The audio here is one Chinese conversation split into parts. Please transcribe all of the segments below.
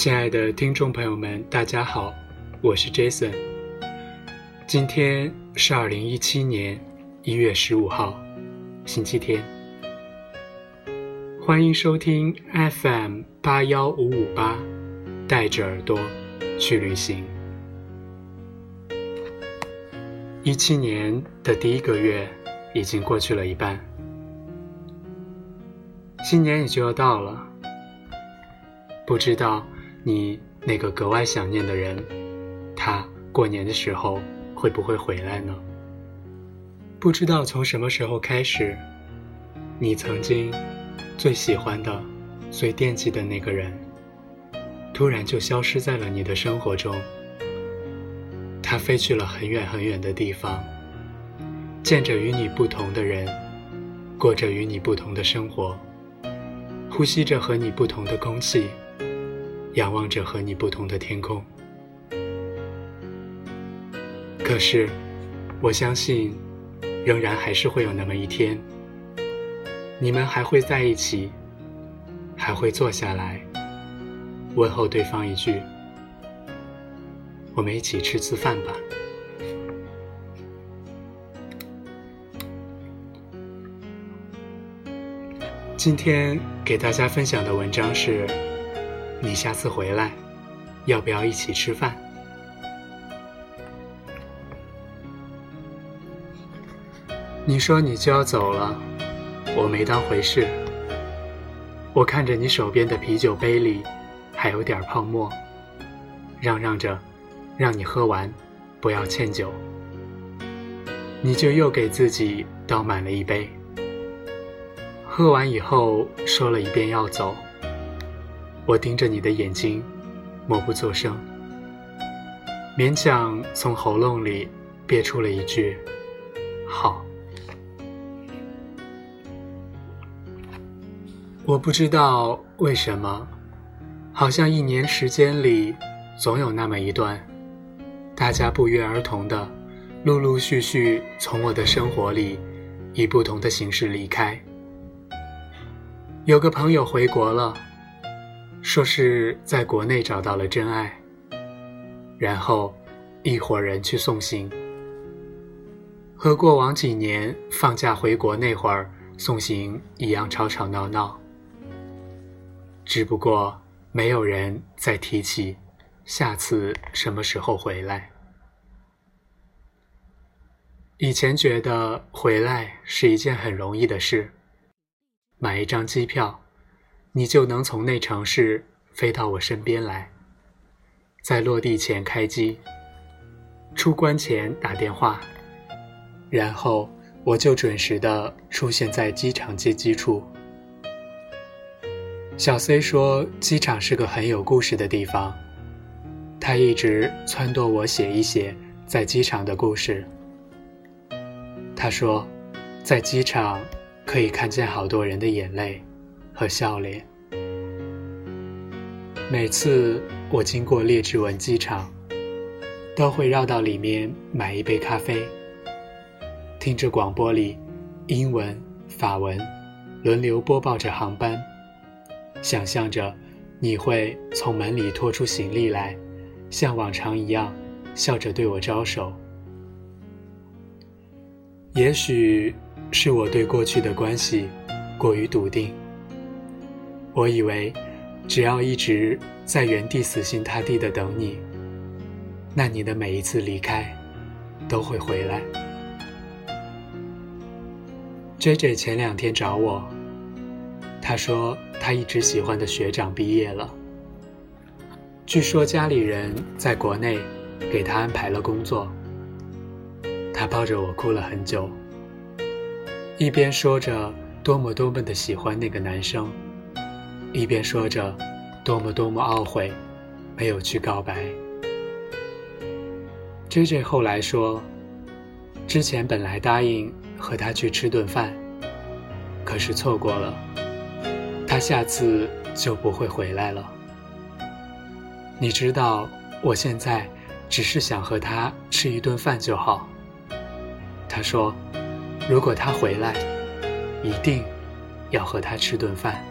亲爱的听众朋友们，大家好，我是 Jason。今天是二零一七年一月十五号，星期天。欢迎收听 FM 八幺五五八，带着耳朵去旅行。一七年的第一个月已经过去了一半，新年也就要到了，不知道。你那个格外想念的人，他过年的时候会不会回来呢？不知道从什么时候开始，你曾经最喜欢的、最惦记的那个人，突然就消失在了你的生活中。他飞去了很远很远的地方，见着与你不同的人，过着与你不同的生活，呼吸着和你不同的空气。仰望着和你不同的天空，可是，我相信，仍然还是会有那么一天，你们还会在一起，还会坐下来，问候对方一句：“我们一起吃次饭吧。”今天给大家分享的文章是。你下次回来，要不要一起吃饭？你说你就要走了，我没当回事。我看着你手边的啤酒杯里还有点泡沫，嚷嚷着让你喝完，不要欠酒。你就又给自己倒满了一杯，喝完以后说了一遍要走。我盯着你的眼睛，默不作声，勉强从喉咙里憋出了一句：“好。”我不知道为什么，好像一年时间里，总有那么一段，大家不约而同的，陆陆续续从我的生活里，以不同的形式离开。有个朋友回国了。说是在国内找到了真爱，然后一伙人去送行，和过往几年放假回国那会儿送行一样吵吵闹闹。只不过没有人再提起下次什么时候回来。以前觉得回来是一件很容易的事，买一张机票。你就能从那城市飞到我身边来，在落地前开机，出关前打电话，然后我就准时的出现在机场接机处。小 C 说，机场是个很有故事的地方，他一直撺掇我写一写在机场的故事。他说，在机场可以看见好多人的眼泪。和笑脸。每次我经过列治文机场，都会绕到里面买一杯咖啡，听着广播里英文、法文轮流播报着航班，想象着你会从门里拖出行李来，像往常一样笑着对我招手。也许是我对过去的关系过于笃定。我以为，只要一直在原地死心塌地的等你，那你的每一次离开，都会回来。J J 前两天找我，他说他一直喜欢的学长毕业了，据说家里人在国内给他安排了工作。他抱着我哭了很久，一边说着多么多么的喜欢那个男生。一边说着，多么多么懊悔，没有去告白。J J 后来说，之前本来答应和他去吃顿饭，可是错过了，他下次就不会回来了。你知道，我现在只是想和他吃一顿饭就好。他说，如果他回来，一定要和他吃顿饭。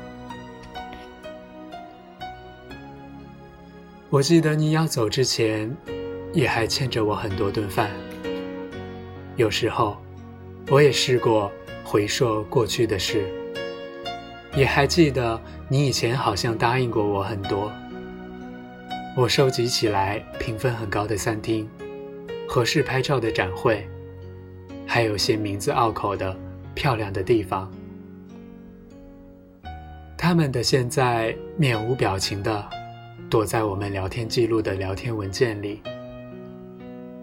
我记得你要走之前，也还欠着我很多顿饭。有时候，我也试过回溯过去的事，也还记得你以前好像答应过我很多。我收集起来评分很高的餐厅，合适拍照的展会，还有些名字拗口的漂亮的地方。他们的现在面无表情的躲在我们聊天记录的聊天文件里，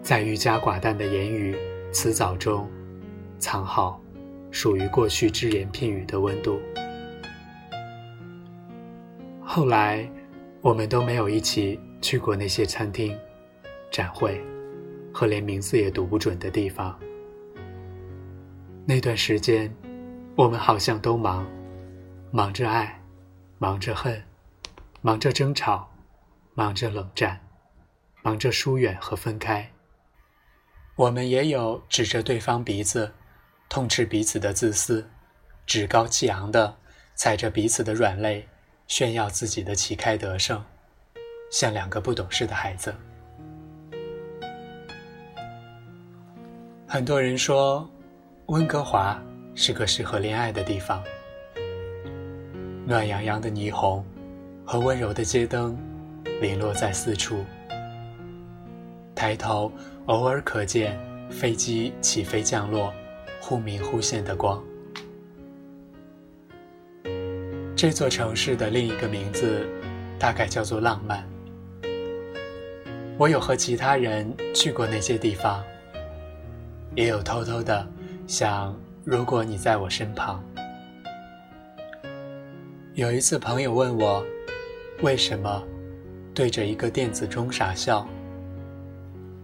在愈加寡淡的言语词藻中藏好属于过去只言片语的温度。后来，我们都没有一起去过那些餐厅、展会和连名字也读不准的地方。那段时间，我们好像都忙。忙着爱，忙着恨，忙着争吵，忙着冷战，忙着疏远和分开。我们也有指着对方鼻子，痛斥彼此的自私，趾高气昂的踩着彼此的软肋，炫耀自己的旗开得胜，像两个不懂事的孩子。很多人说，温哥华是个适合恋爱的地方。暖洋洋的霓虹和温柔的街灯，零落在四处。抬头，偶尔可见飞机起飞降落，忽明忽现的光。这座城市的另一个名字，大概叫做浪漫。我有和其他人去过那些地方，也有偷偷的想，如果你在我身旁。有一次，朋友问我，为什么对着一个电子钟傻笑。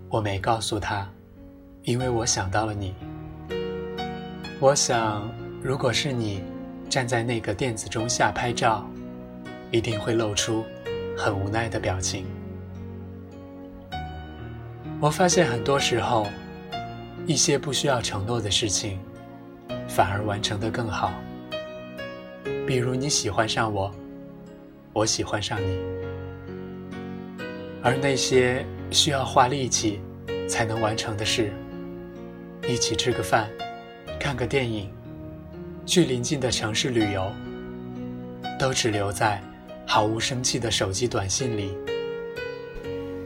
我没告诉他，因为我想到了你。我想，如果是你站在那个电子钟下拍照，一定会露出很无奈的表情。我发现很多时候，一些不需要承诺的事情，反而完成的更好。比如你喜欢上我，我喜欢上你，而那些需要花力气才能完成的事，一起吃个饭，看个电影，去邻近的城市旅游，都只留在毫无生气的手机短信里，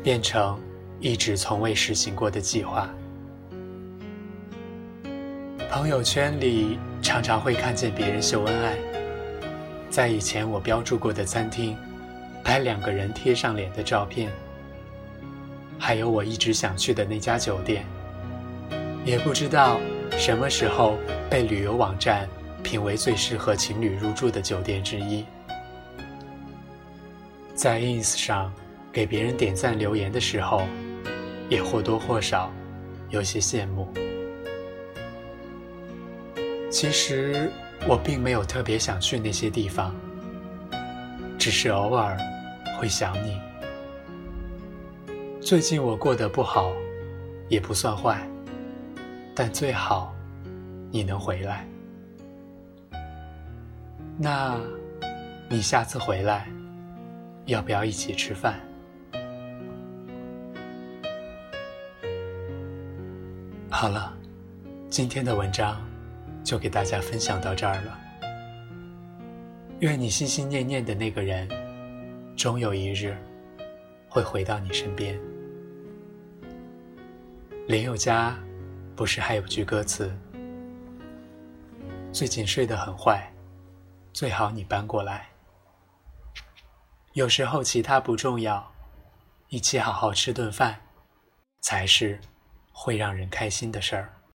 变成一直从未实行过的计划。朋友圈里常常会看见别人秀恩爱。在以前我标注过的餐厅，拍两个人贴上脸的照片，还有我一直想去的那家酒店，也不知道什么时候被旅游网站评为最适合情侣入住的酒店之一。在 ins 上给别人点赞留言的时候，也或多或少有些羡慕。其实。我并没有特别想去那些地方，只是偶尔会想你。最近我过得不好，也不算坏，但最好你能回来。那，你下次回来，要不要一起吃饭？好了，今天的文章。就给大家分享到这儿了。愿你心心念念的那个人，终有一日会回到你身边。林宥嘉不是还有句歌词：“最近睡得很坏，最好你搬过来。”有时候其他不重要，一起好好吃顿饭，才是会让人开心的事儿。